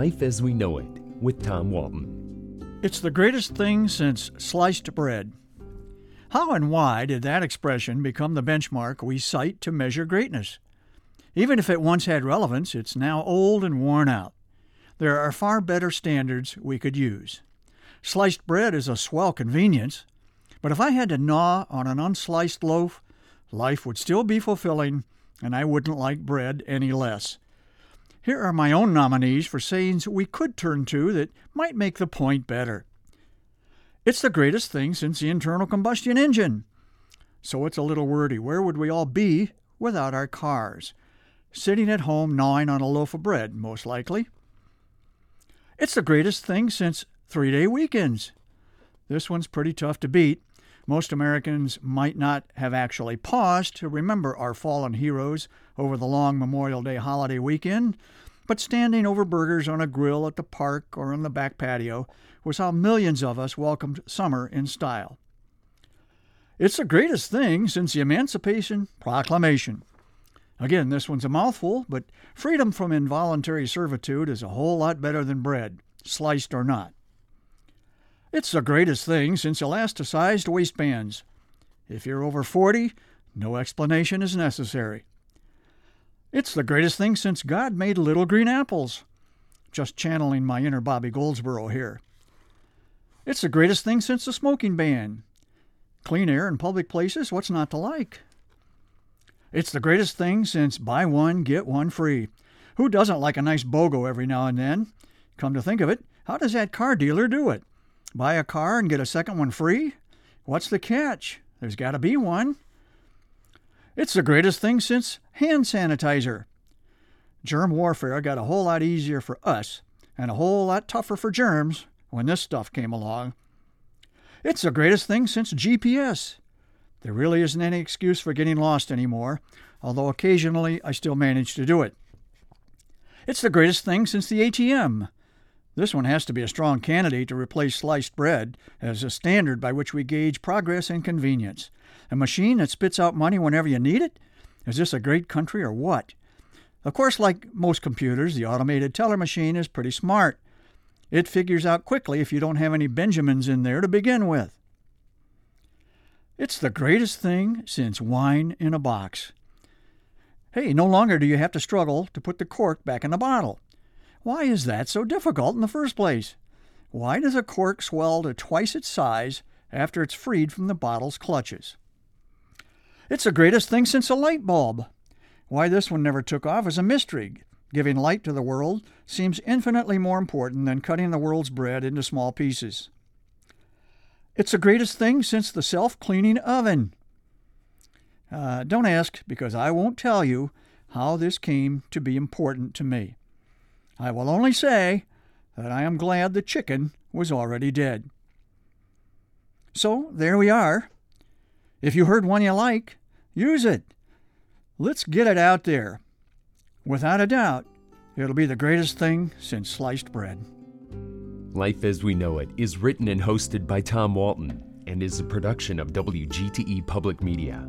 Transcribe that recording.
Life as We Know It with Tom Walton. It's the greatest thing since sliced bread. How and why did that expression become the benchmark we cite to measure greatness? Even if it once had relevance, it's now old and worn out. There are far better standards we could use. Sliced bread is a swell convenience, but if I had to gnaw on an unsliced loaf, life would still be fulfilling and I wouldn't like bread any less. Here are my own nominees for sayings we could turn to that might make the point better. It's the greatest thing since the internal combustion engine. So it's a little wordy. Where would we all be without our cars? Sitting at home gnawing on a loaf of bread, most likely. It's the greatest thing since three day weekends. This one's pretty tough to beat. Most Americans might not have actually paused to remember our fallen heroes over the long Memorial Day holiday weekend, but standing over burgers on a grill at the park or on the back patio was how millions of us welcomed summer in style. It's the greatest thing since the Emancipation Proclamation. Again, this one's a mouthful, but freedom from involuntary servitude is a whole lot better than bread, sliced or not. It's the greatest thing since elasticized waistbands. If you're over 40, no explanation is necessary. It's the greatest thing since God made little green apples. Just channeling my inner Bobby Goldsboro here. It's the greatest thing since the smoking ban. Clean air in public places, what's not to like? It's the greatest thing since buy one, get one free. Who doesn't like a nice BOGO every now and then? Come to think of it, how does that car dealer do it? Buy a car and get a second one free? What's the catch? There's got to be one. It's the greatest thing since hand sanitizer. Germ warfare got a whole lot easier for us and a whole lot tougher for germs when this stuff came along. It's the greatest thing since GPS. There really isn't any excuse for getting lost anymore, although occasionally I still manage to do it. It's the greatest thing since the ATM. This one has to be a strong candidate to replace sliced bread as a standard by which we gauge progress and convenience. A machine that spits out money whenever you need it? Is this a great country or what? Of course, like most computers, the automated teller machine is pretty smart. It figures out quickly if you don't have any Benjamins in there to begin with. It's the greatest thing since wine in a box. Hey, no longer do you have to struggle to put the cork back in the bottle. Why is that so difficult in the first place? Why does a cork swell to twice its size after it's freed from the bottle's clutches? It's the greatest thing since a light bulb. Why this one never took off is a mystery. Giving light to the world seems infinitely more important than cutting the world's bread into small pieces. It's the greatest thing since the self cleaning oven. Uh, don't ask, because I won't tell you how this came to be important to me. I will only say that I am glad the chicken was already dead. So there we are. If you heard one you like, use it. Let's get it out there. Without a doubt, it'll be the greatest thing since sliced bread. Life as We Know It is written and hosted by Tom Walton and is a production of WGTE Public Media.